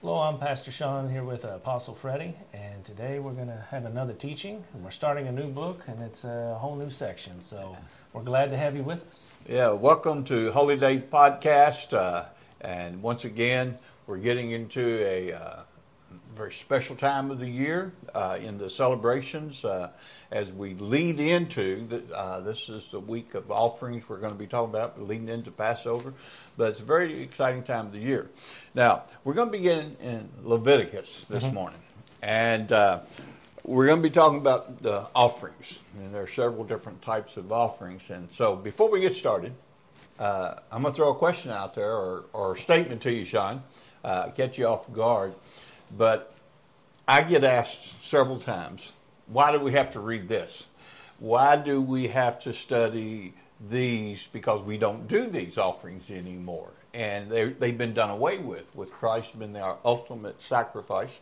Hello, I'm Pastor Sean here with Apostle Freddie, and today we're going to have another teaching. And we're starting a new book, and it's a whole new section. So we're glad to have you with us. Yeah, welcome to Holy Day Podcast. Uh, and once again, we're getting into a uh, very special time of the year uh, in the celebrations uh, as we lead into the, uh, this is the week of offerings we're going to be talking about leading into passover but it's a very exciting time of the year now we're going to begin in leviticus this mm-hmm. morning and uh, we're going to be talking about the offerings and there are several different types of offerings and so before we get started uh, i'm going to throw a question out there or, or a statement to you sean uh, get you off guard but I get asked several times, why do we have to read this? Why do we have to study these? Because we don't do these offerings anymore. And they've been done away with, with Christ being our ultimate sacrifice.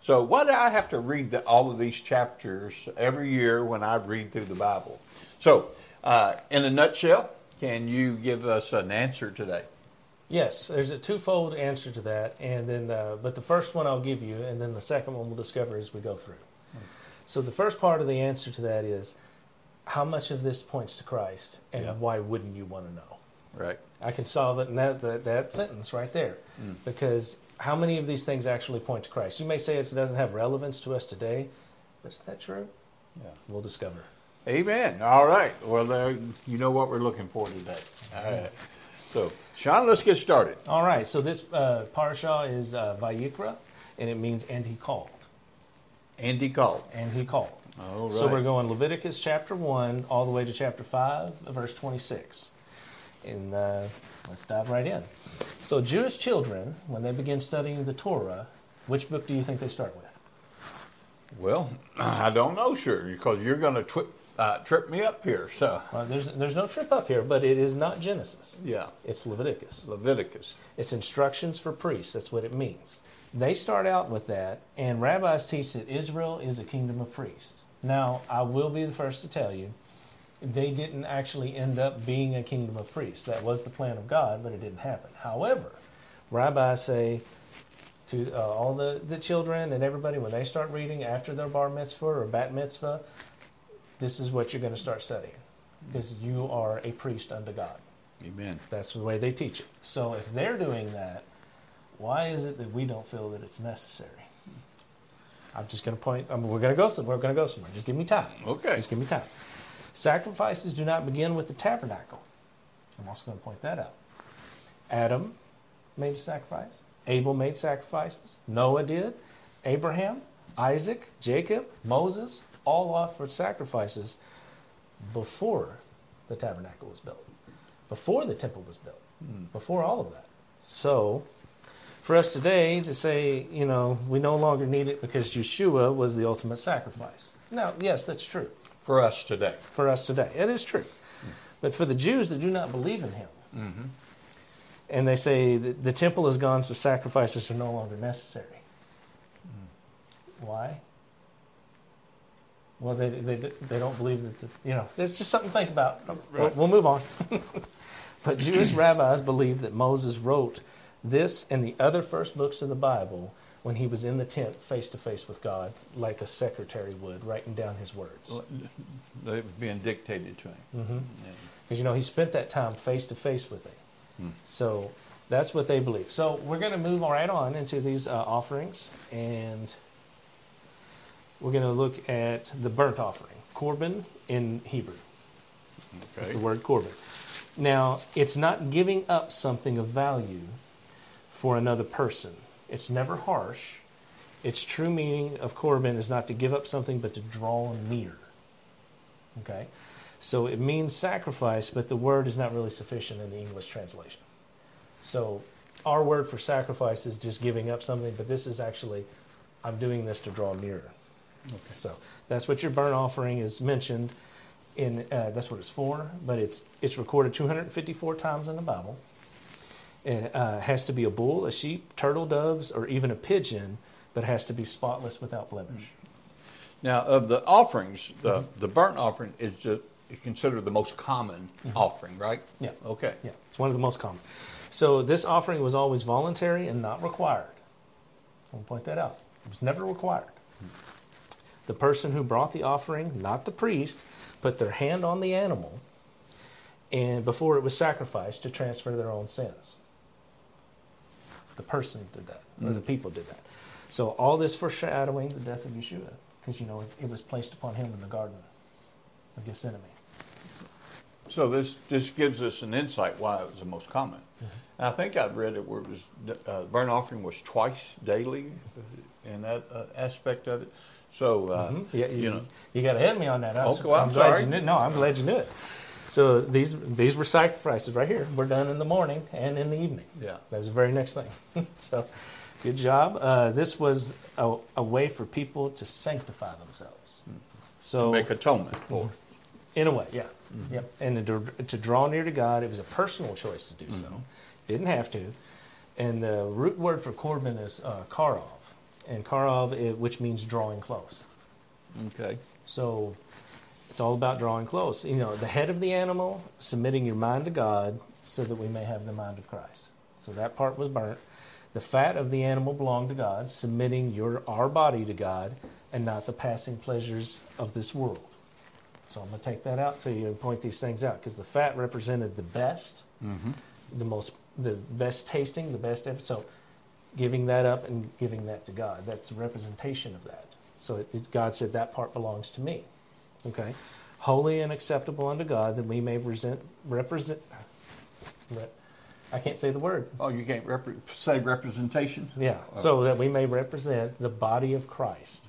So, why do I have to read the, all of these chapters every year when I read through the Bible? So, uh, in a nutshell, can you give us an answer today? Yes, there's a twofold answer to that, and then uh, but the first one I'll give you, and then the second one we'll discover as we go through. So the first part of the answer to that is how much of this points to Christ, and yeah. why wouldn't you want to know? Right. I can solve it in that that, that sentence right there, mm. because how many of these things actually point to Christ? You may say it doesn't have relevance to us today, but is that true? Yeah, we'll discover. Amen. All right. Well, there, you know what we're looking for today. All right. So, Sean, let's get started. All right. So this uh, parsha is uh, Vayikra, and it means "and he called." And he called. And he called. All right. So we're going Leviticus chapter one all the way to chapter five, verse twenty-six, and uh, let's dive right in. So Jewish children, when they begin studying the Torah, which book do you think they start with? Well, I don't know, sure, because you're going to uh, trip me up here. So well, there's there's no trip up here, but it is not Genesis. Yeah, it's Leviticus. Leviticus. It's instructions for priests. That's what it means. They start out with that, and rabbis teach that Israel is a kingdom of priests. Now, I will be the first to tell you, they didn't actually end up being a kingdom of priests. That was the plan of God, but it didn't happen. However, rabbis say to uh, all the, the children and everybody when they start reading after their bar mitzvah or bat mitzvah, this is what you're going to start studying because you are a priest unto God. Amen. That's the way they teach it. So if they're doing that, why is it that we don't feel that it's necessary? I'm just going to point. I mean, we're going to go. Somewhere, we're going to go somewhere. Just give me time. Okay. Just give me time. Sacrifices do not begin with the tabernacle. I'm also going to point that out. Adam made a sacrifice. Abel made sacrifices. Noah did. Abraham, Isaac, Jacob, Moses, all offered sacrifices before the tabernacle was built, before the temple was built, mm. before all of that. So, for us today to say, you know, we no longer need it because Yeshua was the ultimate sacrifice. Now, yes, that's true. For us today. For us today. It is true. But for the Jews that do not believe in him, mm-hmm. and they say the temple is gone, so sacrifices are no longer necessary. Mm. Why? Well, they, they, they don't believe that, the, you know, there's just something to think about. Right. We'll, we'll move on. but Jewish rabbis believe that Moses wrote this and the other first books of the Bible when he was in the tent face to face with God, like a secretary would, writing down his words. They're being dictated to him. Because, mm-hmm. yeah. you know, he spent that time face to face with them. Hmm. So that's what they believe. So we're going to move right on into these uh, offerings. And we're going to look at the burnt offering, korban in Hebrew. Okay. That's the word korban. Now, it's not giving up something of value for another person. It's never harsh. Its true meaning of korban is not to give up something, but to draw near. Okay? So it means sacrifice, but the word is not really sufficient in the English translation. So our word for sacrifice is just giving up something, but this is actually, I'm doing this to draw nearer. Okay. So that's what your burnt offering is mentioned in. Uh, that's what it's for. But it's it's recorded 254 times in the Bible. It uh, has to be a bull, a sheep, turtle doves, or even a pigeon, but has to be spotless without blemish. Now, of the offerings, the mm-hmm. the burnt offering is just considered the most common mm-hmm. offering, right? Yeah. Okay. Yeah, it's one of the most common. So this offering was always voluntary and not required. I'll point that out. It was never required. The person who brought the offering, not the priest, put their hand on the animal and before it was sacrificed to transfer their own sins. The person did that, or the people did that. So all this foreshadowing the death of Yeshua, because you know it, it was placed upon him in the garden of Gethsemane. So this this gives us an insight why it was the most common. Mm-hmm. I think I've read it where it was uh, burnt offering was twice daily in that uh, aspect of it. So uh, Mhm. Yeah, you, you know, you got ahead of me on that. I was, Okay, well, I'm glad sorry. you knew. No, I'm glad you knew it. So these these were sacrifices right here. We're done in the morning and in the evening. yeah. That was the very next thing. so, good job. Uh, this was a, a way for people to sanctify themselves. So, Make atonement for. in a way, yeah, yep. And to, to draw near to God, it was a personal choice to do so. Didn't have to. And the root word for korban is uh, karov, and karov, it, which means drawing close. Okay. So it's all about drawing close. You know, the head of the animal, submitting your mind to God so that we may have the mind of Christ. So that part was burnt. The fat of the animal belonged to God, submitting your our body to God and not the passing pleasures of this world. So I'm going to take that out to you and point these things out because the fat represented the best, mm-hmm. the most, the best tasting, the best. So giving that up and giving that to God, that's a representation of that. So it, it- God said that part belongs to me. Okay, holy and acceptable unto God, that we may present represent. Re, I can't say the word. Oh, you can't repre- say representation. Yeah, so that we may represent the body of Christ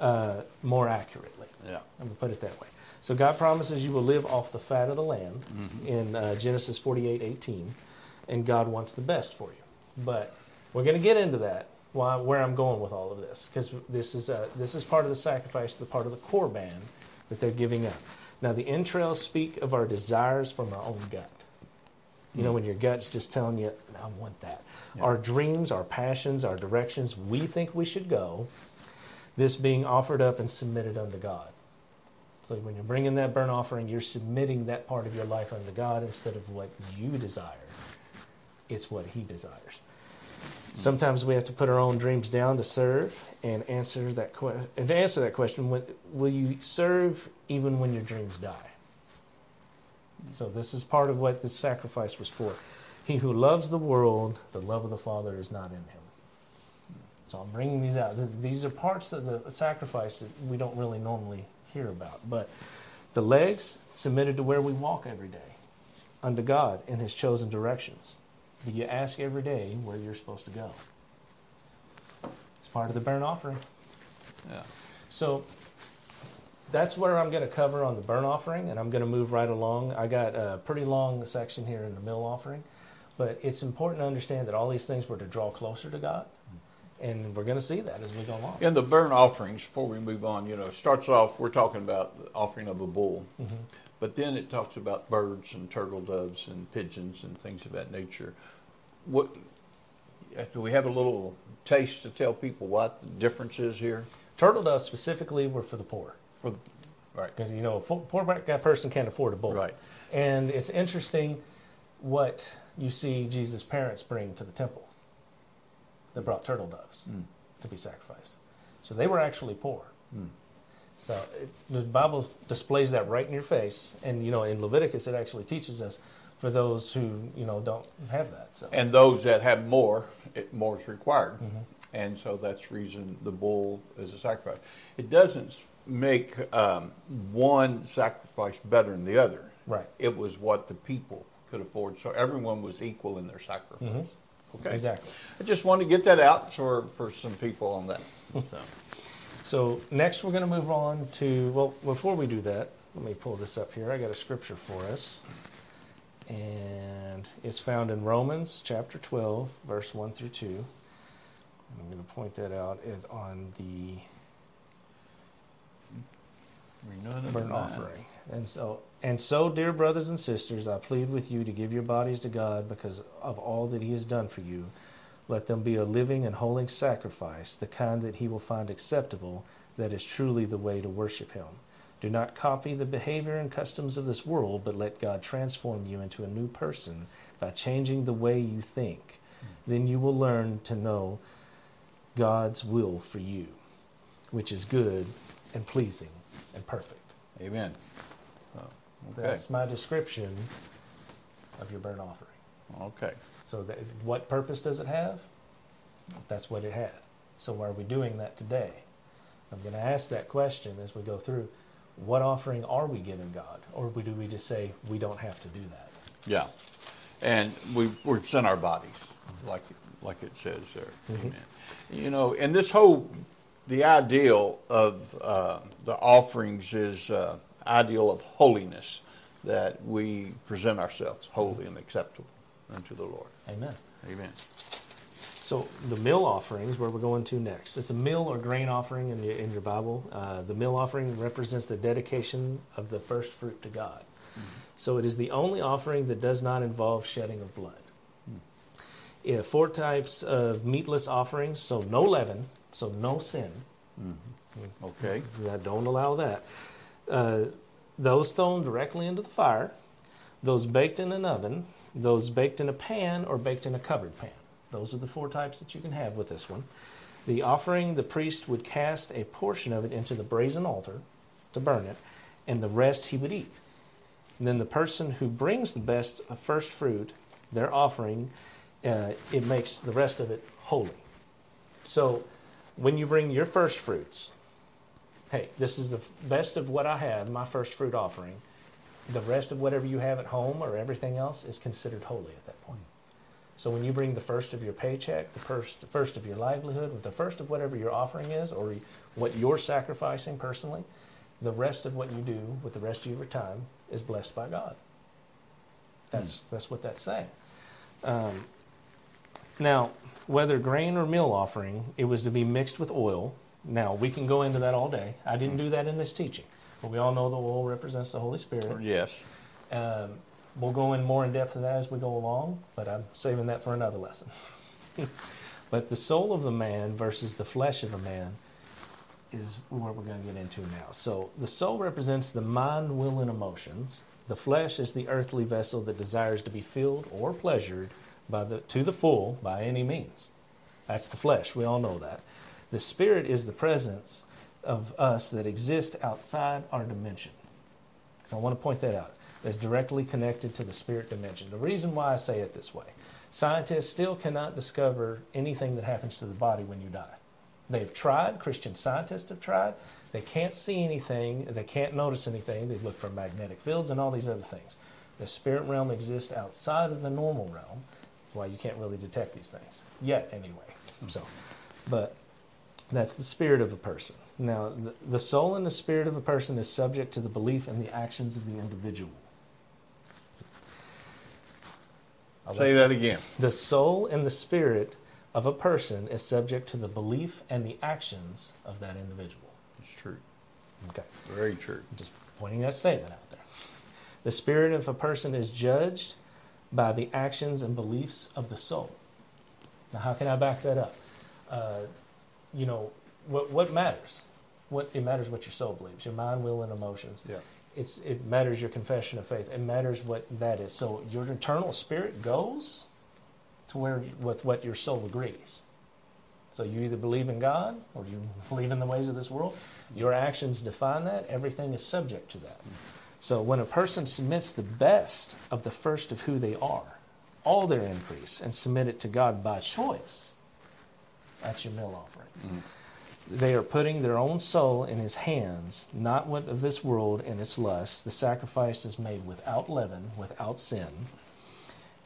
uh, more accurately. Yeah. I'm going to put it that way. So God promises you will live off the fat of the land in uh, Genesis 48, 18, and God wants the best for you. But we're going to get into that. Why, where I'm going with all of this, because this is uh, this is part of the sacrifice, the part of the korban that they're giving up. Now the entrails speak of our desires from our own gut. You know, when your gut's just telling you, "I want that." Our dreams, our passions, our directions, we think we should go. This being offered up and submitted unto God. So when you're bringing that burnt offering, you're submitting that part of your life unto God instead of what you desire. It's what He desires. Sometimes we have to put our own dreams down to serve and answer that question. And to answer that question, will you serve even when your dreams die? So this is part of what this sacrifice was for. He who loves the world, the love of the Father is not in him. So I'm bringing these out. These are parts of the sacrifice that we don't really normally hear about. But the legs submitted to where we walk every day, unto God in His chosen directions. Do you ask every day where you're supposed to go? It's part of the burnt offering. Yeah. So that's where I'm going to cover on the burnt offering, and I'm going to move right along. I got a pretty long section here in the meal offering, but it's important to understand that all these things were to draw closer to God, and we're going to see that as we go along. In the burnt offerings, before we move on, you know, starts off, we're talking about the offering of a bull. Mm-hmm. But then it talks about birds and turtle doves and pigeons and things of that nature. What do we have a little taste to tell people what the difference is here? Turtle doves specifically were for the poor, For right, because you know a poor black guy person can't afford a bull. Right. And it's interesting what you see Jesus' parents bring to the temple. They brought turtle doves Mm. to be sacrificed, so they were actually poor. Mm. So it, the Bible displays that right in your face, and you know in Leviticus it actually teaches us for those who you know don't have that. So and those that have more, it, more is required, Mm-hmm. and so that's the reason the bull is a sacrifice. It doesn't make um, one sacrifice better than the other. right, It was what the people could afford, so everyone was equal in their sacrifice. Mhm. Okay, exactly. I just wanted to get that out for for some people on that. So. So next we're going to move on to well before we do that, let me pull this up here. I got a scripture for us. And it's found in Romans chapter 12 verse 1 through 2. I'm going to point that out it, on the Renewing of the burnt offering. And so, and so, dear brothers and sisters, I plead with you to give your bodies to God because of all that He has done for you. Let them be a living and holy sacrifice, the kind that He will find acceptable, that is truly the way to worship Him. Do not copy the behavior and customs of this world, but let God transform you into a new person by changing the way you think. Then you will learn to know God's will for you, which is good and pleasing and perfect. Amen. Oh, okay. That's my description of your burnt offering. Okay. So, that, what purpose does it have? That's what it had. So, why are we doing that today? I'm going to ask that question as we go through. What offering are we giving God? Or do we just say we don't have to do that? Yeah. And we we present our bodies like like it says there. Mm-hmm. Amen. You know, and this whole the ideal of uh, the offerings is uh, ideal of holiness that we present ourselves holy and acceptable unto the Lord. Amen. Amen. So the meal offering is where we're going to next. It's a meal or grain offering in your, in your Bible. Uh, the meal offering represents the dedication of the first fruit to God. So it is the only offering that does not involve shedding of blood. Yeah, four types of meatless offerings, so no leaven, so no sin. Okay. I don't allow that. Uh, those thrown directly into the fire, those baked in an oven, those baked in a pan or baked in a covered pan. Those are the four types that you can have with this one. The offering, the priest would cast a portion of it into the brazen altar to burn it, and the rest he would eat. And then the person who brings the best of first fruit, their offering, uh, it makes the rest of it holy. So when you bring your first fruits, hey, this is the best of what I have, my first fruit offering. The rest of whatever you have at home or everything else is considered holy at that point. So when you bring the first of your paycheck, the first, the first of your livelihood, with the first of whatever your offering is, or what you're sacrificing personally, the rest of what you do with the rest of your time is blessed by God. That's that's what that's saying. Um, now, whether grain or meal offering, it was to be mixed with oil. Now we can go into that all day. I didn't do that in this teaching, we all know the oil represents the Holy Spirit. Yes. Um, we'll go in more in depth of that as we go along, but I'm saving that for another lesson. but the soul of the man versus the flesh of a man is where we're going to get into now. So the soul represents the mind, will, and emotions. The flesh is the earthly vessel that desires to be filled or pleasured by the to the full by any means. That's the flesh. We all know that. The spirit is the presence of us that exist outside our dimension. So I want to point that out. That's directly connected to the spirit dimension. The reason why I say it this way scientists still cannot discover anything that happens to the body when you die. They've tried, Christian scientists have tried. They can't see anything, they can't notice anything. They look for magnetic fields and all these other things. The spirit realm exists outside of the normal realm. That's why you can't really detect these things yet, anyway. Hmm. So, but that's the spirit of a person. Now, the, the soul and the spirit of a person is subject to the belief and the actions of the individual. I'll Say that again. The soul and the spirit of a person is subject to the belief and the actions of that individual. It's true. Okay. Very true. Just pointing that statement out there. The spirit of a person is judged by the actions and beliefs of the soul. Now, how can I back that up? Uh, you know, what, what matters? What it matters what your soul believes, your mind, will, and emotions. Yeah. It's it matters your confession of faith. It matters what that is. So your internal spirit goes to where with what your soul agrees. So you either believe in God or you believe in the ways of this world. Your actions define that. Everything is subject to that. So when a person submits the best of the first of who they are, all their increase, and submit it to God by choice, that's your meal offering. Mm-hmm. They are putting their own soul in His hands, not what of this world and its lusts. The sacrifice is made without leaven, without sin.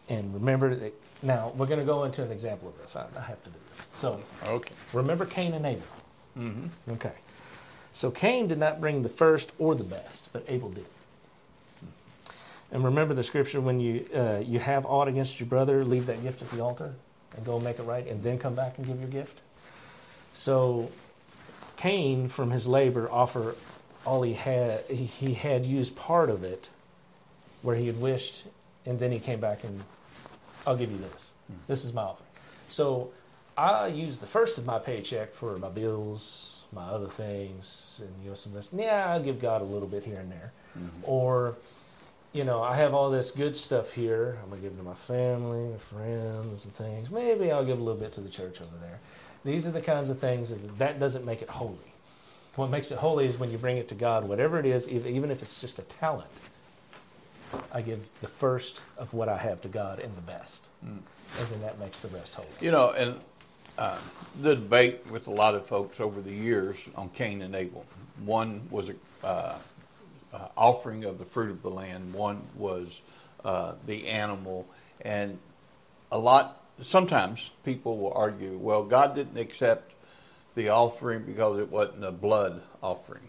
And remember, that, now we're going to go into an example of this. I, I have to do this. So Okay. remember Cain and Abel. Mm-hmm. Okay. So Cain did not bring the first or the best, but Abel did. And remember the scripture when you uh, you have aught against your brother, leave that gift at the altar and go make it right, and then come back and give your gift. So Cain, from his labor, offer all he had. He had used part of it, where he had wished, and then he came back and I'll give you this. Hmm. This is my offering. So I use the first of my paycheck for my bills, my other things, and you know some of this. Yeah, I'll give God a little bit here and there. Mm-hmm. Or you know, I have all this good stuff here. I'm gonna give it to my family, my friends, and things. Maybe I'll give a little bit to the church over there. These are the kinds of things that that doesn't make it holy. What makes it holy is when you bring it to God, whatever it is, even if it's just a talent. I give the first of what I have to God and the best, mm. and then that makes the rest holy. You know, and uh, the debate with a lot of folks over the years on Cain and Abel. One was a uh, uh, offering of the fruit of the land. One was uh, the animal, and a lot. Sometimes people will argue, well, God didn't accept the offering because it wasn't a blood offering.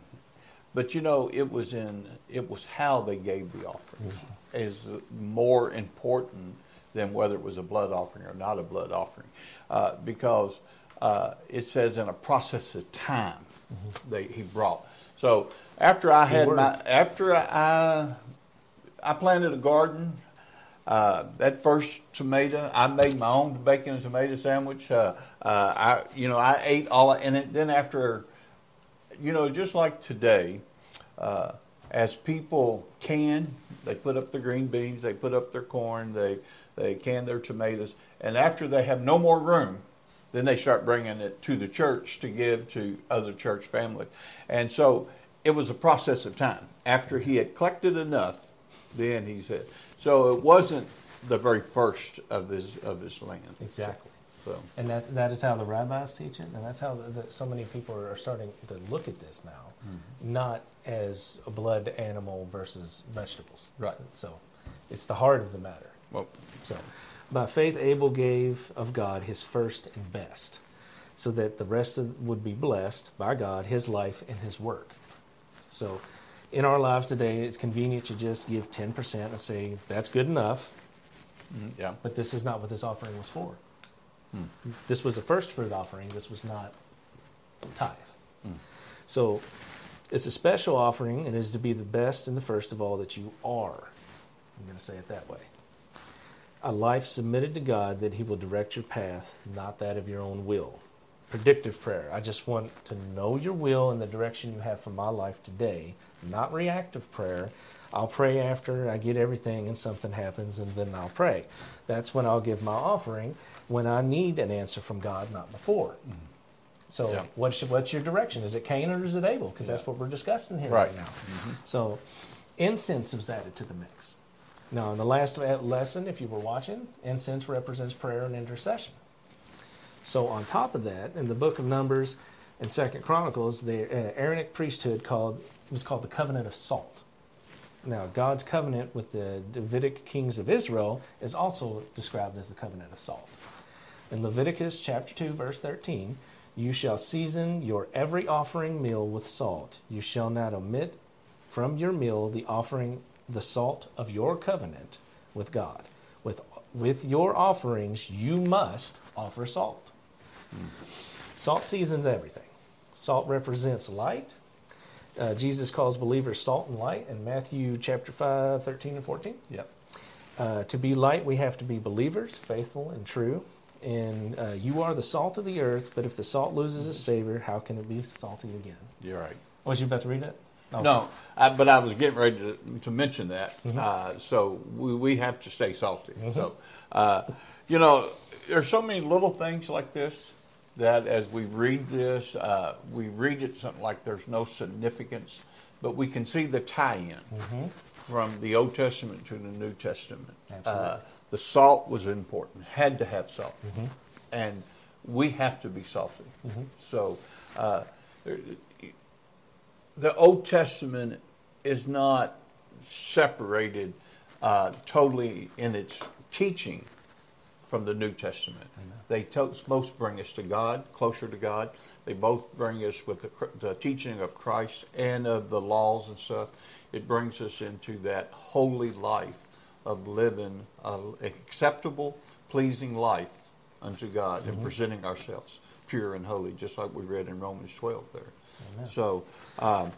But you know, it was in it was how they gave the offerings mm-hmm. is more important than whether it was a blood offering or not a blood offering, uh, because uh, it says in a process of time mm-hmm. they, he brought. So after I had my after I I planted a garden. Uh, that first tomato, I made my own bacon and tomato sandwich. Uh, uh, I, you know, I ate all, and it, then after, you know, just like today, uh, as people can, they put up their green beans, they put up their corn, they they can their tomatoes, and after they have no more room, then they start bringing it to the church to give to other church families, and so it was a process of time. After he had collected enough, then he said. So it wasn't the very first of his of his land. Exactly. So. And that that is how the rabbis teach it, and that's how the, the, so many people are starting to look at this now, mm-hmm. not as a blood animal versus vegetables. Right. So, it's the heart of the matter. Well, so, by faith, Abel gave of God his first and best, so that the rest of, would be blessed by God, his life and his work. So, in our lives today, it's convenient to just give 10% and say, that's good enough. Mm, yeah. But this is not what this offering was for. Hmm. This was the first fruit offering. This was not tithe. Hmm. So, it's a special offering and is to be the best and the first of all that you are. I'm going to say it that way. A life submitted to God that He will direct your path, not that of your own will predictive prayer. I just want to know your will and the direction you have for my life today, not reactive prayer. I'll pray after I get everything and something happens, and then I'll pray. That's when I'll give my offering when I need an answer from God, not before. Mm-hmm. So, yeah. what's, what's your direction? Is it Cain or is it Abel? Because yeah. that's what we're discussing here right, right now. Mm-hmm. So, incense was added to the mix. Now, in the last lesson, if you were watching, incense represents prayer and intercession. So on top of that, in the book of Numbers and Second Chronicles, the uh, Aaronic priesthood called was called the covenant of salt. Now, God's covenant with the Davidic kings of Israel is also described as the covenant of salt. In Leviticus chapter 2, verse 13, you shall season your every offering meal with salt. You shall not omit from your meal the offering the salt of your covenant with God. With with your offerings you must offer salt. Salt seasons everything. Salt represents light. Uh, Jesus calls believers salt and light in Matthew chapter 5, 13 and 14. Yep. Uh, to be light, we have to be believers, faithful and true. And uh, you are the salt of the earth, but if the salt loses its savor, how can it be salty again? You're right. Was you about to read that? No, no I, but I was getting ready to, to mention that. Mm-hmm. Uh, so we, we have to stay salty. Mm-hmm. So, uh, you know, there's so many little things like this that as we read this, uh, we read it something like there's no significance, but we can see the tie-in mm-hmm. from the Old Testament to the New Testament. Uh, the salt was important; had to have salt, mm-hmm. and we have to be salty. Mm-hmm. So, uh, the Old Testament is not separated uh, totally in its teaching from the New Testament. Amen. They to- both bring us to God, closer to God. They both bring us with the, the teaching of Christ and of the laws and stuff. It brings us into that holy life of living an acceptable, pleasing life unto God mm-hmm. and presenting ourselves pure and holy, just like we read in Romans 12 there. Amen. So, um,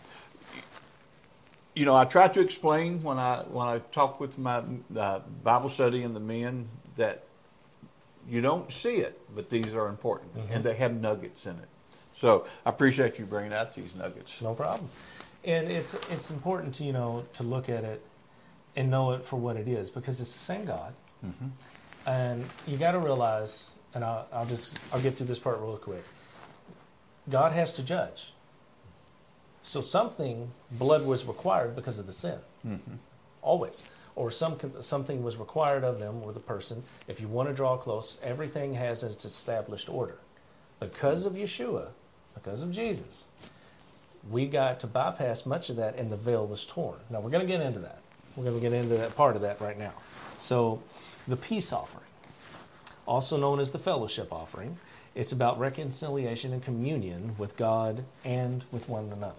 you know, I try to explain when I when I talk with my uh, Bible study and the men that you don't see it, but these are important, mm-hmm. and they have nuggets in it. So I appreciate you bringing out these nuggets. No problem. And it's it's important to you know to look at it and know it for what it is because it's the same God. Mhm. And you got to realize, and I'll, I'll just I'll get through this part real quick. God has to judge. So something blood was required because of the sin, Mhm. always, or some something was required of them or the person. If you want to draw close, everything has its established order. Because of Yeshua, because of Jesus, we got to bypass much of that, and the veil was torn. Now we're going to get into that. We're going to get into that part of that right now. So, the peace offering, also known as the fellowship offering, it's about reconciliation and communion with God and with one another.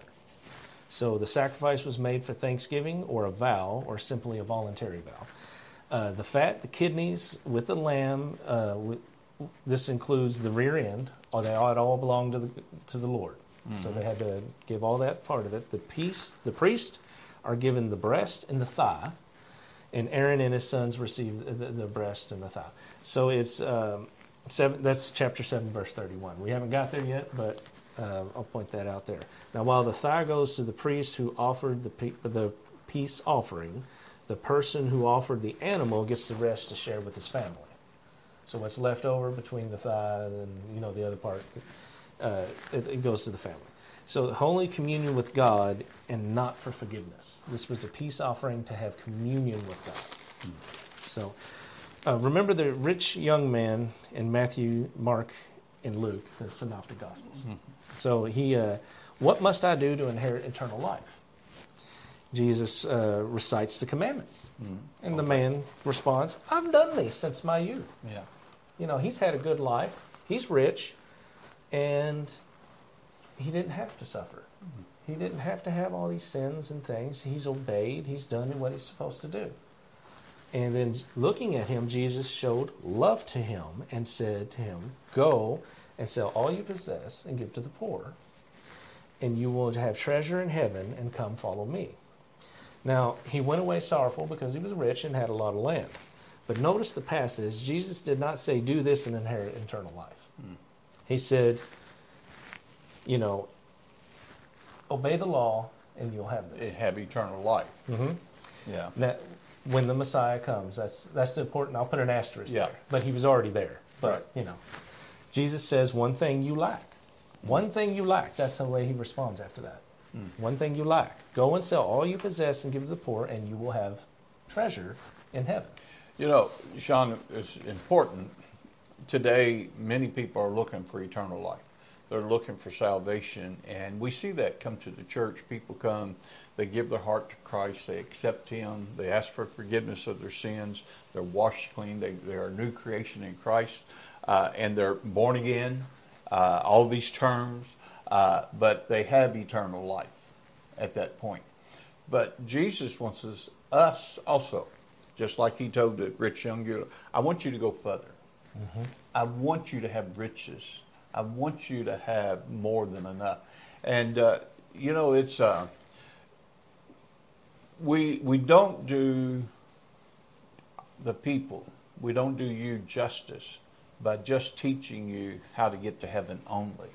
So, the sacrifice was made for thanksgiving or a vow or simply a voluntary vow. Uh, the fat, the kidneys with the lamb, uh, with, this includes the rear end, or they all, it all belonged to the to the Lord. So they had to give all that part of it. The piece, the priest are given the breast and the thigh, and Aaron and his sons receive the, the breast and the thigh. So it's um, seven. That's chapter seven, verse thirty-one. We haven't got there yet, but uh, I'll point that out there. Now, while the thigh goes to the priest who offered the pe- the peace offering, the person who offered the animal gets the rest to share with his family. So what's left over between the thigh and you know the other part, uh, it, it goes to the family. So holy communion with God and not for forgiveness. This was a peace offering to have communion with God. So uh, remember the rich young man in Matthew, Mark, and Luke, the Synoptic Gospels. So he, uh, what must I do to inherit eternal life? Jesus uh, recites the commandments, and the man responds, "I've done these since my youth." Yeah. You know, he's had a good life. He's rich, and he didn't have to suffer. He didn't have to have all these sins and things. He's obeyed. He's done what he's supposed to do. And then looking at him, Jesus showed love to him and said to him, Go and sell all you possess and give to the poor, and you will have treasure in heaven, and come follow me. Now, he went away sorrowful because he was rich and had a lot of land. But notice the passage Jesus did not say, Do this and inherit eternal life. He said, You know, obey the law and you'll have this. have eternal life. hmm Yeah. That when the Messiah comes, that's that's the important. I'll put an asterisk Yeah. there. But he was already there. But Right. you know, Jesus says one thing you lack. One thing you lack. That's the way he responds after that. Mm. One thing you lack. Go and sell all you possess and give to the poor, and you will have treasure in heaven. You know, Sean, it's important. Today, many people are looking for eternal life. They're looking for salvation, and we see that come to the church. People come, they give their heart to Christ, they accept Him, they ask for forgiveness of their sins, they're washed clean, they, they're a new creation in Christ, uh, and they're born again. Uh, all these terms, uh, but they have eternal life at that point. But Jesus wants us, us also, just like he told the rich young girl, I want you to go further. I want you to have riches. I want you to have more than enough. And, uh, you know, it's, uh, we, we don't do the people, we don't do you justice by just teaching you how to get to heaven only.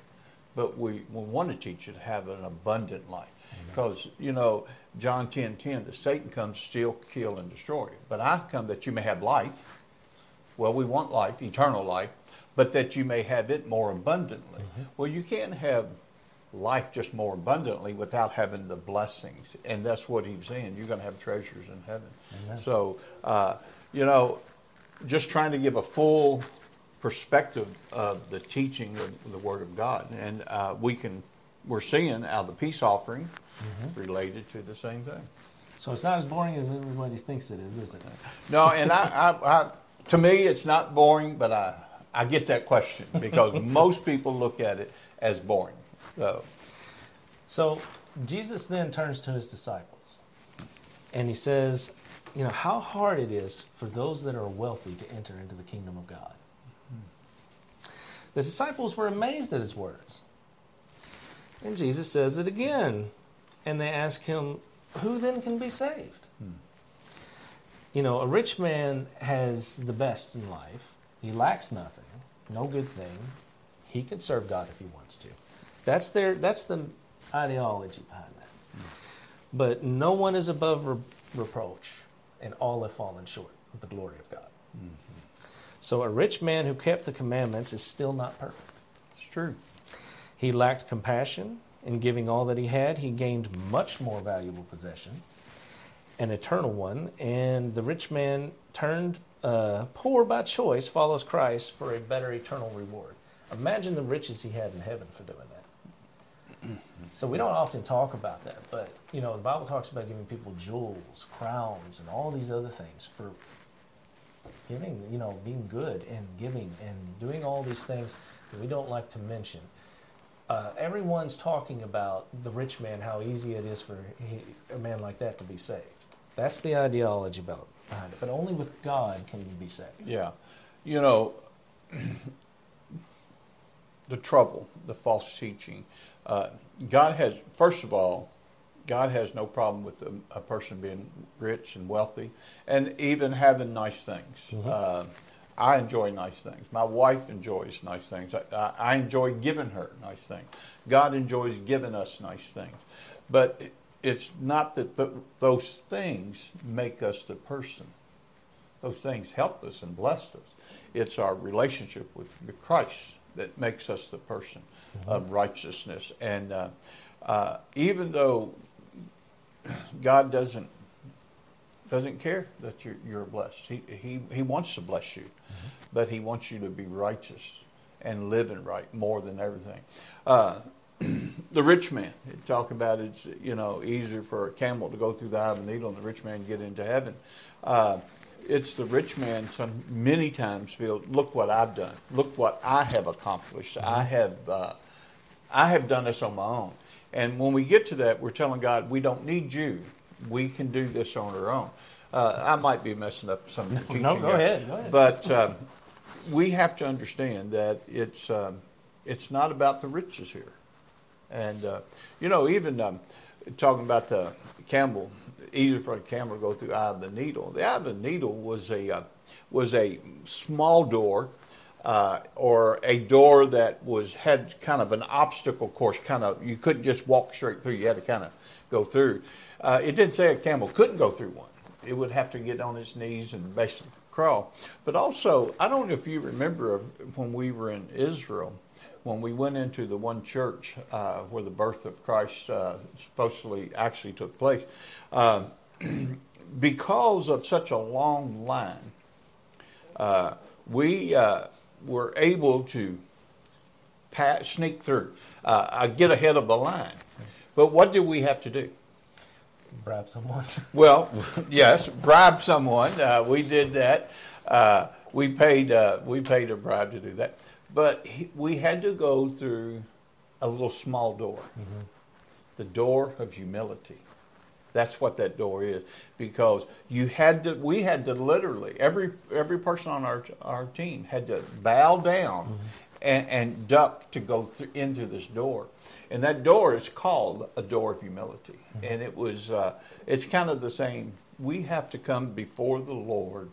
But we, we want to teach you to have an abundant life. Because, you know, John 10 10, that Satan comes to steal, kill, and destroy. But I come that you may have life. Well, we want life, eternal life, but that you may have it more abundantly. Well, you can't have life just more abundantly without having the blessings. And that's what he's saying. You're going to have treasures in heaven. Amen. So, uh, you know, just trying to give a full perspective of the teaching of the Word of God. And uh, we can, we're seeing out of the peace offering related to the same thing. So it's not as boring as everybody thinks it is, is it? No, and I, I, I, to me, it's not boring, but I, I get that question because most people look at it as boring. So, So Jesus then turns to his disciples and he says, You know, how hard it is for those that are wealthy to enter into the kingdom of God. The disciples were amazed at his words. And Jesus says it again. And they ask him, Who then can be saved? Hmm. You know, a rich man has the best in life. He lacks nothing, no good thing. He can serve God if he wants to. That's their that's the ideology behind that. But no one is above re- reproach. and all have fallen short of the glory of God. Mm-hmm. So a rich man who kept the commandments is still not perfect. It's true. He lacked compassion. In giving all that he had, he gained much more valuable possession, an eternal one. And the rich man turned uh, poor by choice, follows Christ for a better eternal reward. Imagine the riches he had in heaven for doing that. So we don't often talk about that, but you know the Bible talks about giving people jewels, crowns, and all these other things for giving. You know, being good and giving and doing all these things that we don't like to mention. Uh, everyone's talking about the rich man, how easy it is for he, a man like that to be saved. That's the ideology about. But only with God can you be saved. Yeah, you know, the trouble, the false teaching. Uh, God has, first of all, God has no problem with a, a, person being rich and wealthy, and even having nice things. Mm-hmm. Uh, I enjoy nice things. My wife enjoys nice things. I, I, enjoy giving her nice things. God enjoys giving us nice things. But it's not that the, those things make us the person. Those things help us and bless us. It's our relationship with the Christ that makes us the person mm-hmm. of righteousness. And uh, uh, even though God doesn't doesn't care that you're, you're blessed, he, he He wants to bless you, mm-hmm. but He wants you to be righteous and living right more than everything. Uh, the rich man, talk about it's you know easier for a camel to go through the eye of a needle and the rich man get into heaven. Uh, it's the rich man some many times feel look what I've done. Look what I have accomplished. I mm-hmm. have uh, I have done this on my own. And when we get to that we're telling God we don't need you. We can do this on our own. Uh, I might be messing up some of the teaching no go ahead, go ahead. but um, we have to understand that it's um, it's not about the riches here and uh, you know even um, talking about the camel easier for a camel to go through eye of the needle. The eye of the needle was a uh, was a small door uh, or a door that was had kind of an obstacle course. Kind of you couldn't just walk straight through. You had to kind of go through. Uh, it didn't say a camel couldn't go through one. It would have to get on its knees and basically crawl. But also, I don't know if you remember when we were in Israel when we went into the one church uh, where the birth of Christ uh, supposedly actually took place, uh, because of such a long line, uh, we uh, were able to pass, sneak through, uh, get ahead of the line. But what did we have to do? Bribe someone. well, yes, bribe someone. we did that. we paid. we paid a bribe to do that. But he, we had to go through a little small door, mm-hmm. the door of humility. That's what that door is, because you had to. We had to literally every every person on our our team had to bow down mm-hmm. and, and, duck to go th- into this door, and that door is called a door of humility. Mm-hmm. And it was uh, it's kind of the same. We have to come before the Lord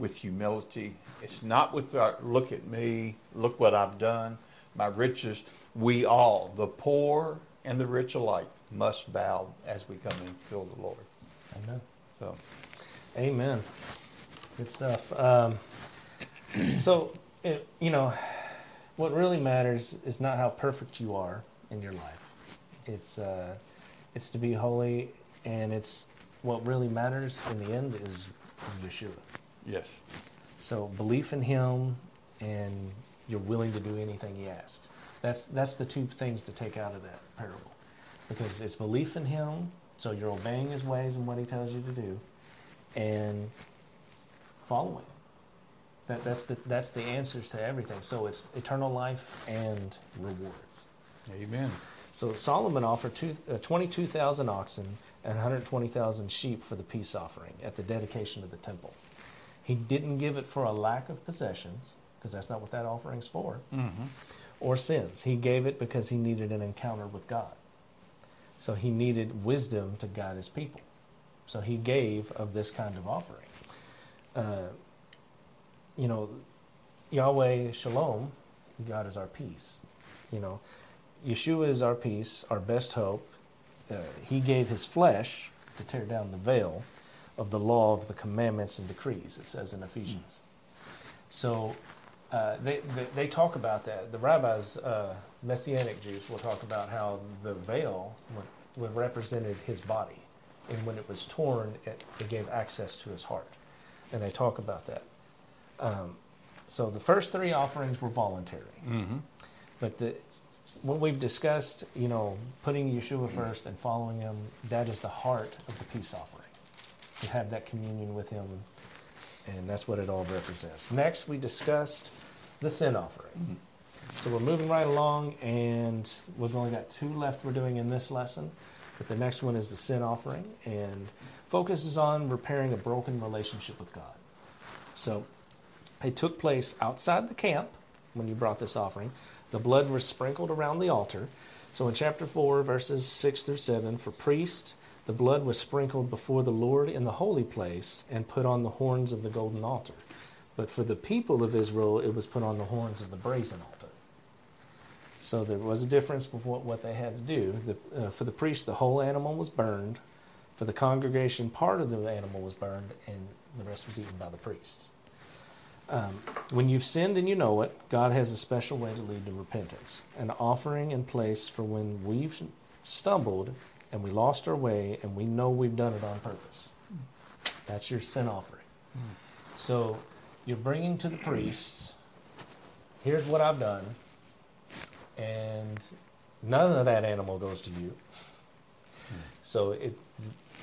with humility. It's not with our look at me, look what I've done, my riches. We all, the poor and the rich alike, must bow as we come and feel the Lord. Amen. So, Amen. Good stuff. Um, so, it, you know, what really matters is not how perfect you are in your life. It's uh, it's to be holy, and it's what really matters in the end is Yeshua. Yes. So belief in Him, and you're willing to do anything He asks. That's that's the two things to take out of that parable, because it's belief in Him, so you're obeying His ways and what He tells you to do, and following. That, that's the that's the answers to everything. So it's eternal life and rewards. Amen. So Solomon offered two, uh, 22,000 oxen and 120,000 sheep for the peace offering at the dedication of the temple. He didn't give it for a lack of possessions, because that's not what that offering's for, mm-hmm. or sins. He gave it because he needed an encounter with God. So he needed wisdom to guide his people. So he gave of this kind of offering. Uh, you know, Yahweh Shalom, God is our peace. You know, Yeshua is our peace, our best hope. Uh, he gave his flesh to tear down the veil of the law of the commandments and decrees, it says in Ephesians. So uh, they, they, they, talk about that. The rabbis, uh, Messianic Jews, will talk about how the veil represented his body. And when it was torn, it, it, gave access to his heart. And they talk about that. Um, so the first three offerings were voluntary. Mm-hmm. But the, what we've discussed, you know, putting Yeshua first and following him, that is the heart of the peace offering. To have that communion with him, and that's what it all represents. Next, we discussed the sin offering. Mm-hmm. So we're moving right along, and we've only got two left we're doing in this lesson. But the next one is the sin offering, and focuses on repairing a broken relationship with God. So it took place outside the camp when you brought this offering. The blood was sprinkled around the altar. So in chapter 4, verses 6 through 7, for priests, the blood was sprinkled before the Lord in the holy place and put on the horns of the golden altar. But for the people of Israel, it was put on the horns of the brazen altar. So there was a difference with what, they had to do. The, uh, for the priest, the whole animal was burned. For the congregation, part of the animal was burned, and the rest was eaten by the priests. Um, when you've sinned and you know it, God has a special way to lead to repentance, an offering in place for when we've stumbled and we lost our way and we know we've done it on purpose. That's your sin offering. So you're bringing to the priests, here's what I've done, and none of that animal goes to you. So it,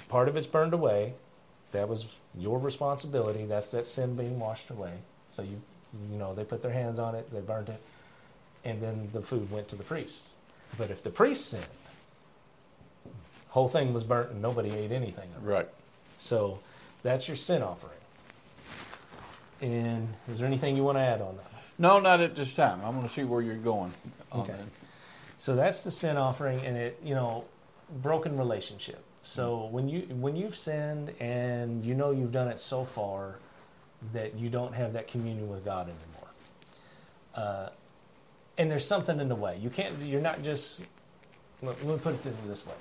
part of it's burned away. That was your responsibility. That's that sin being washed away. So you, you know, they put their hands on it, they burned it, and then the food went to the priests. But if the priest sinned, whole thing was burnt and nobody ate anything of it. Right. So that's your sin offering. And is there anything you want to add on that? No, not at this time. I want to see where you're going. Okay. That. So that's the sin offering, and it, you know, broken relationship. So mm-hmm. when you when you've sinned and you know you've done it so far, that you don't have that communion with God anymore. Uh, and there's something in the way. You can't. You're not just. Let me put it this way: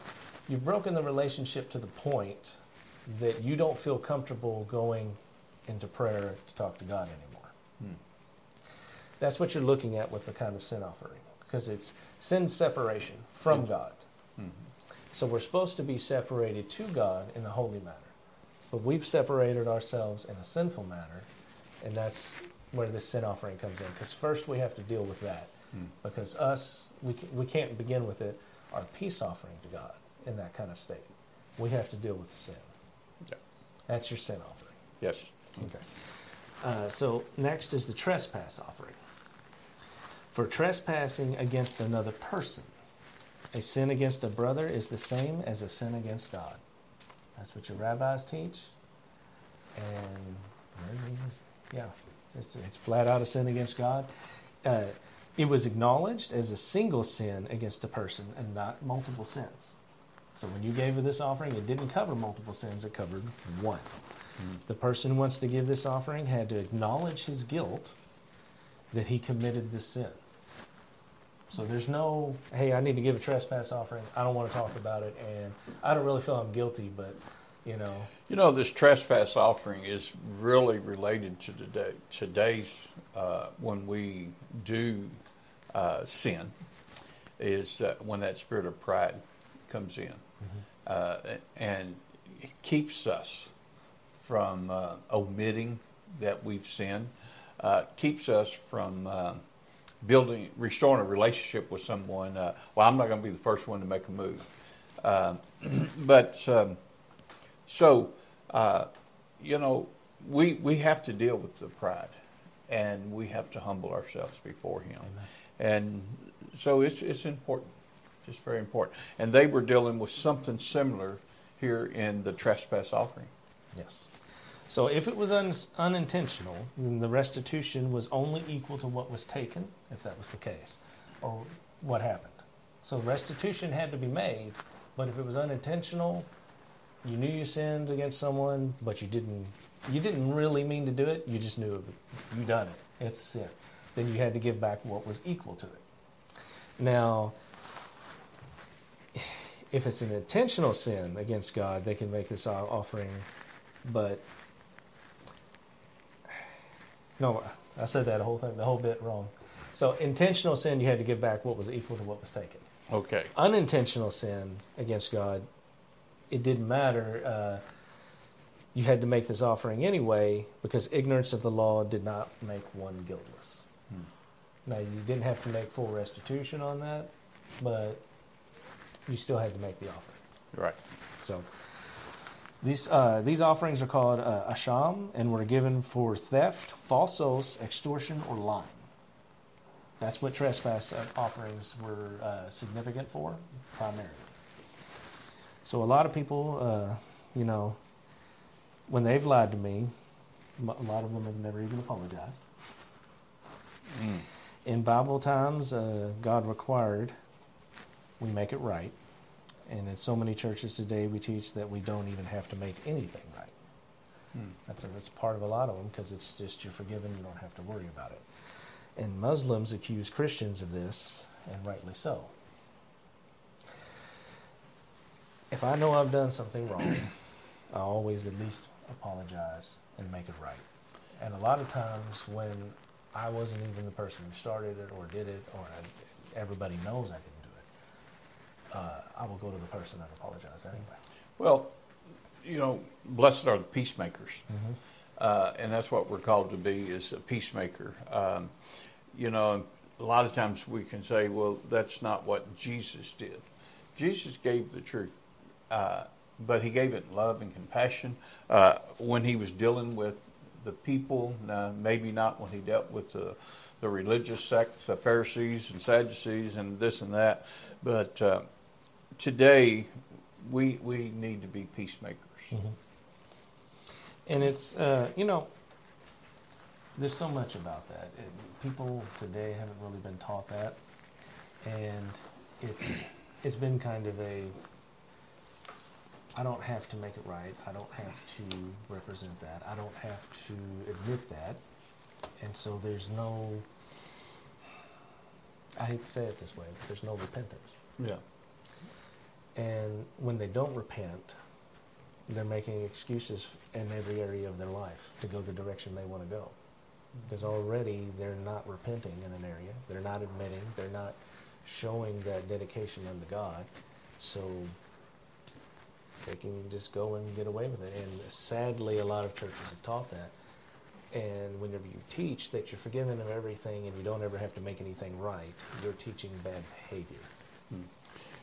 you've broken the relationship to the point that you don't feel comfortable going into prayer to talk to God anymore. Hmm. That's what you're looking at with the kind of sin offering, because it's sin separation from mm-hmm. God. Mm-hmm. So we're supposed to be separated to God in a holy manner. But we've separated ourselves in a sinful manner, and that's where the sin offering comes in. Because first we have to deal with that. Hmm. Because us, we, we can't begin with it, our peace offering to God in that kind of state. We have to deal with the sin. Yeah. That's your sin offering. Yes. Okay. Uh, so next is the trespass offering. For trespassing against another person, a sin against a brother is the same as a sin against God. That's what your rabbis teach. And yeah, it's, it's flat out a sin against God. Uh, it was acknowledged as a single sin against a person and not multiple sins. So when you gave this offering, it didn't cover multiple sins, it covered one. Mm-hmm. The person who wants to give this offering had to acknowledge his guilt that he committed this sin. So there's no, hey, I need to give a trespass offering. I don't want to talk about it, and I don't really feel I'm guilty, but you know. You know, this trespass offering is really related to today, today's uh, when we do uh, sin, is uh, when that spirit of pride comes in, mm-hmm. and keeps us from uh, omitting that we've sinned, uh, keeps us from building, restoring a relationship with someone. Uh, well, I'm not going to be the first one to make a move, uh, but um, so uh, you know, we we have to deal with the pride, and we have to humble ourselves before Him, Amen. and so it's it's important, just very important. And they were dealing with something similar here in the trespass offering. Yes. So if it was un- unintentional, then the restitution was only equal to what was taken, if that was the case, or what happened. So restitution had to be made, but if it was unintentional, you knew you sinned against someone, but you didn't you didn't really mean to do it, you just knew it. You done it. It's sin. Then you had to give back what was equal to it. Now, if it's an intentional sin against God, they can make this offering but no, I said that whole thing, the whole bit wrong. So intentional sin, you had to give back what was equal to what was taken. Okay. Unintentional sin against God, it didn't matter. Uh, you had to make this offering anyway because ignorance of the law did not make one guiltless. Hmm. Now, you didn't have to make full restitution on that, but you still had to make the offering. Right. So these uh, these offerings are called uh, asham and were given for theft, false oaths, extortion, or lying. That's what trespass uh, offerings were uh, significant for, primarily. So a lot of people, uh, you know, when they've lied to me, a lot of them have never even apologized. Mm. In Bible times, uh, God required we make it right. And in so many churches today, we teach that we don't even have to make anything right. Hmm. That's, a, that's part of a lot of them because it's just you're forgiven, you don't have to worry about it. And Muslims accuse Christians of this, and rightly so. If I know I've done something wrong, I always at least apologize and make it right. And a lot of times when I wasn't even the person who started it or did it, or I, everybody knows I didn't uh, I will go to the person and apologize anyway. Well, you know, blessed are the peacemakers. Mm-hmm. Uh, and that's what we're called to be is a peacemaker. Um, you know, a lot of times we can say, well, that's not what Jesus did. Jesus gave the truth, uh, but he gave it in love and compassion uh, when he was dealing with the people, maybe not when he dealt with the, the religious sects, the Pharisees and Sadducees and this and that, but uh, today we we need to be peacemakers. Mm-hmm. And it's uh, you know there's so much about that. It, people today haven't really been taught that, and it's it's been kind of a I don't have to make it right. I don't have to represent that. I don't have to admit that. And so there's no I hate to say it this way, but there's no repentance. Yeah. And when they don't repent, they're making excuses in every area of their life to go the direction they want to go. Because already they're not repenting in an area, they're not admitting, they're not showing that dedication unto God. So they can just go and get away with it. And sadly, a lot of churches have taught that. And whenever you teach that you're forgiven of everything and you don't ever have to make anything right, you're teaching bad behavior. Hmm.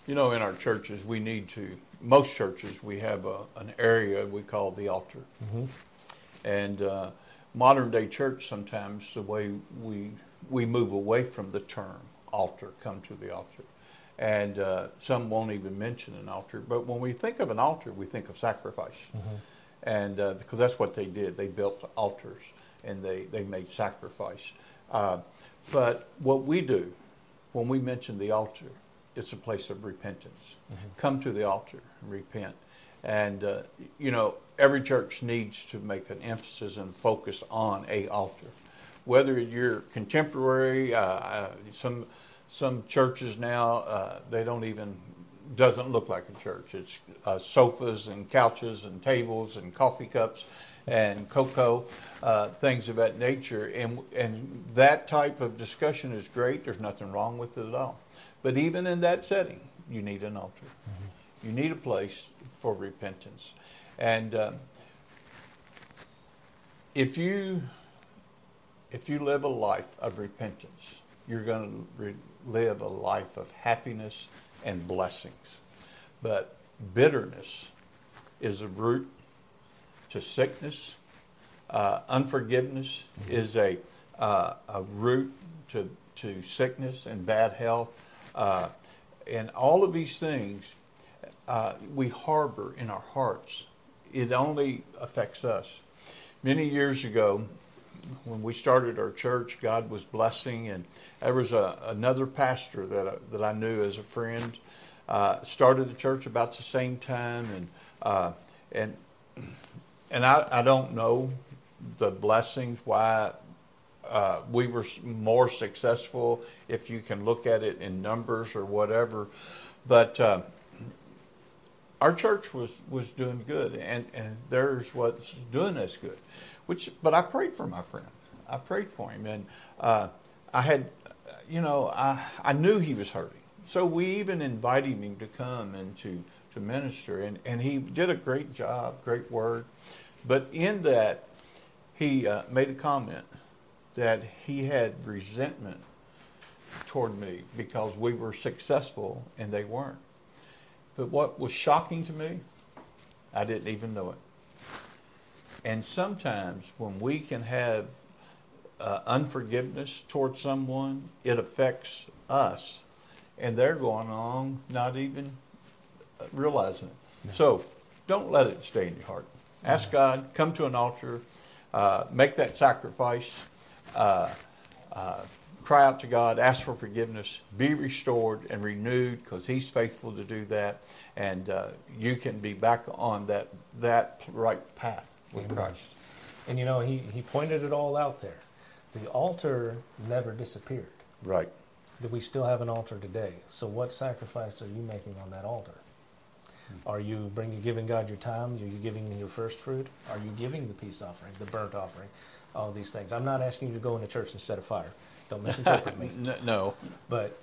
You know, in our churches, we need to, most churches, we have a, an area we call the altar. Mm-hmm. And uh, modern day church, sometimes the way we, we move away from the term altar, come to the altar. And uh, some won't even mention an altar. But when we think of an altar, we think of sacrifice. Mm-hmm. And uh, because that's what they did, they built altars and they, they made sacrifice. Uh, but what we do when we mention the altar, it's a place of repentance. Mm-hmm. Come to the altar and repent. And, uh, you know, every church needs to make an emphasis and focus on a altar. Whether you're contemporary, uh, uh, some some churches now uh, they don't even doesn't look like a church. It's uh, sofas and couches and tables and coffee cups and cocoa, uh, things of that nature. And and that type of discussion is great. There's nothing wrong with it at all. But even in that setting, you need an altar. Mm-hmm. You need a place for repentance. And uh, if you if you live a life of repentance, you're going to re- live a life of happiness and blessings. But bitterness is a root to sickness. Uh, unforgiveness mm-hmm. is a uh, a root to to sickness and bad health. Uh, and all of these things uh, we harbor in our hearts. It only affects us. Many years ago, when we started our church, God was blessing, and there was a, another pastor that I, that I knew as a friend. Uh, started the church about the same time, and uh, and and I, I don't know the blessings why uh, we were more successful if you can look at it in numbers or whatever. But uh, our church was was doing good, and and theirs was doing us good. Which, but I prayed for my friend. I prayed for him, and uh, I had, you know, I I knew he was hurting, so we even invited him to come and to to minister, and and he did a great job, great word. But in that, he uh, made a comment that he had resentment toward me because we were successful and they weren't. But what was shocking to me, I didn't even know it. And sometimes when we can have uh, unforgiveness towards someone, it affects us, and they're going along not even realizing it. So don't let it stay in your heart. Ask. God, come to an altar, uh, make that sacrifice. Uh, uh, cry out to God, ask for forgiveness, be restored and renewed because He's faithful to do that, and uh, you can be back on that that right path with Amen. Christ. And you know, He He pointed it all out there. The altar never disappeared. Right. That we still have an altar today. So, what sacrifice are you making on that altar? Hmm. Are you bringing, giving God your time? Are you giving your first fruit? Are you giving the peace offering, the burnt offering, all these things? I'm not asking you to go into church and set a fire. Don't misinterpret me. no. But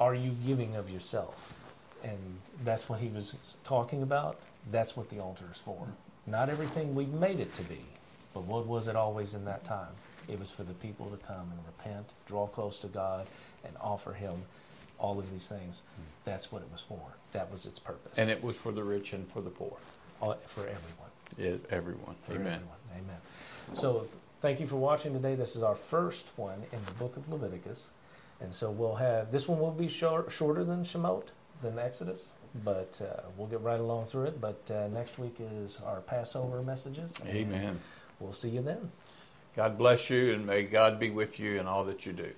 are you giving of yourself? And that's what he was talking about. That's what the altar is for. Not everything we've made it to be, but what was it always in that time? It was for the people to come and repent, draw close to God, and offer Him all of these things. That's what it was for. That was its purpose. And it was for the rich and for the poor. All, for everyone. Yeah, everyone. For Amen. Everyone. Amen. So Thank you for watching today. This is our first one in the book of Leviticus. And so we'll have, this one will be short, shorter than Shemot, than Exodus, but uh, we'll get right along through it. But uh, next week is our Passover messages. Amen. We'll see you then. God bless you, and may God be with you in all that you do.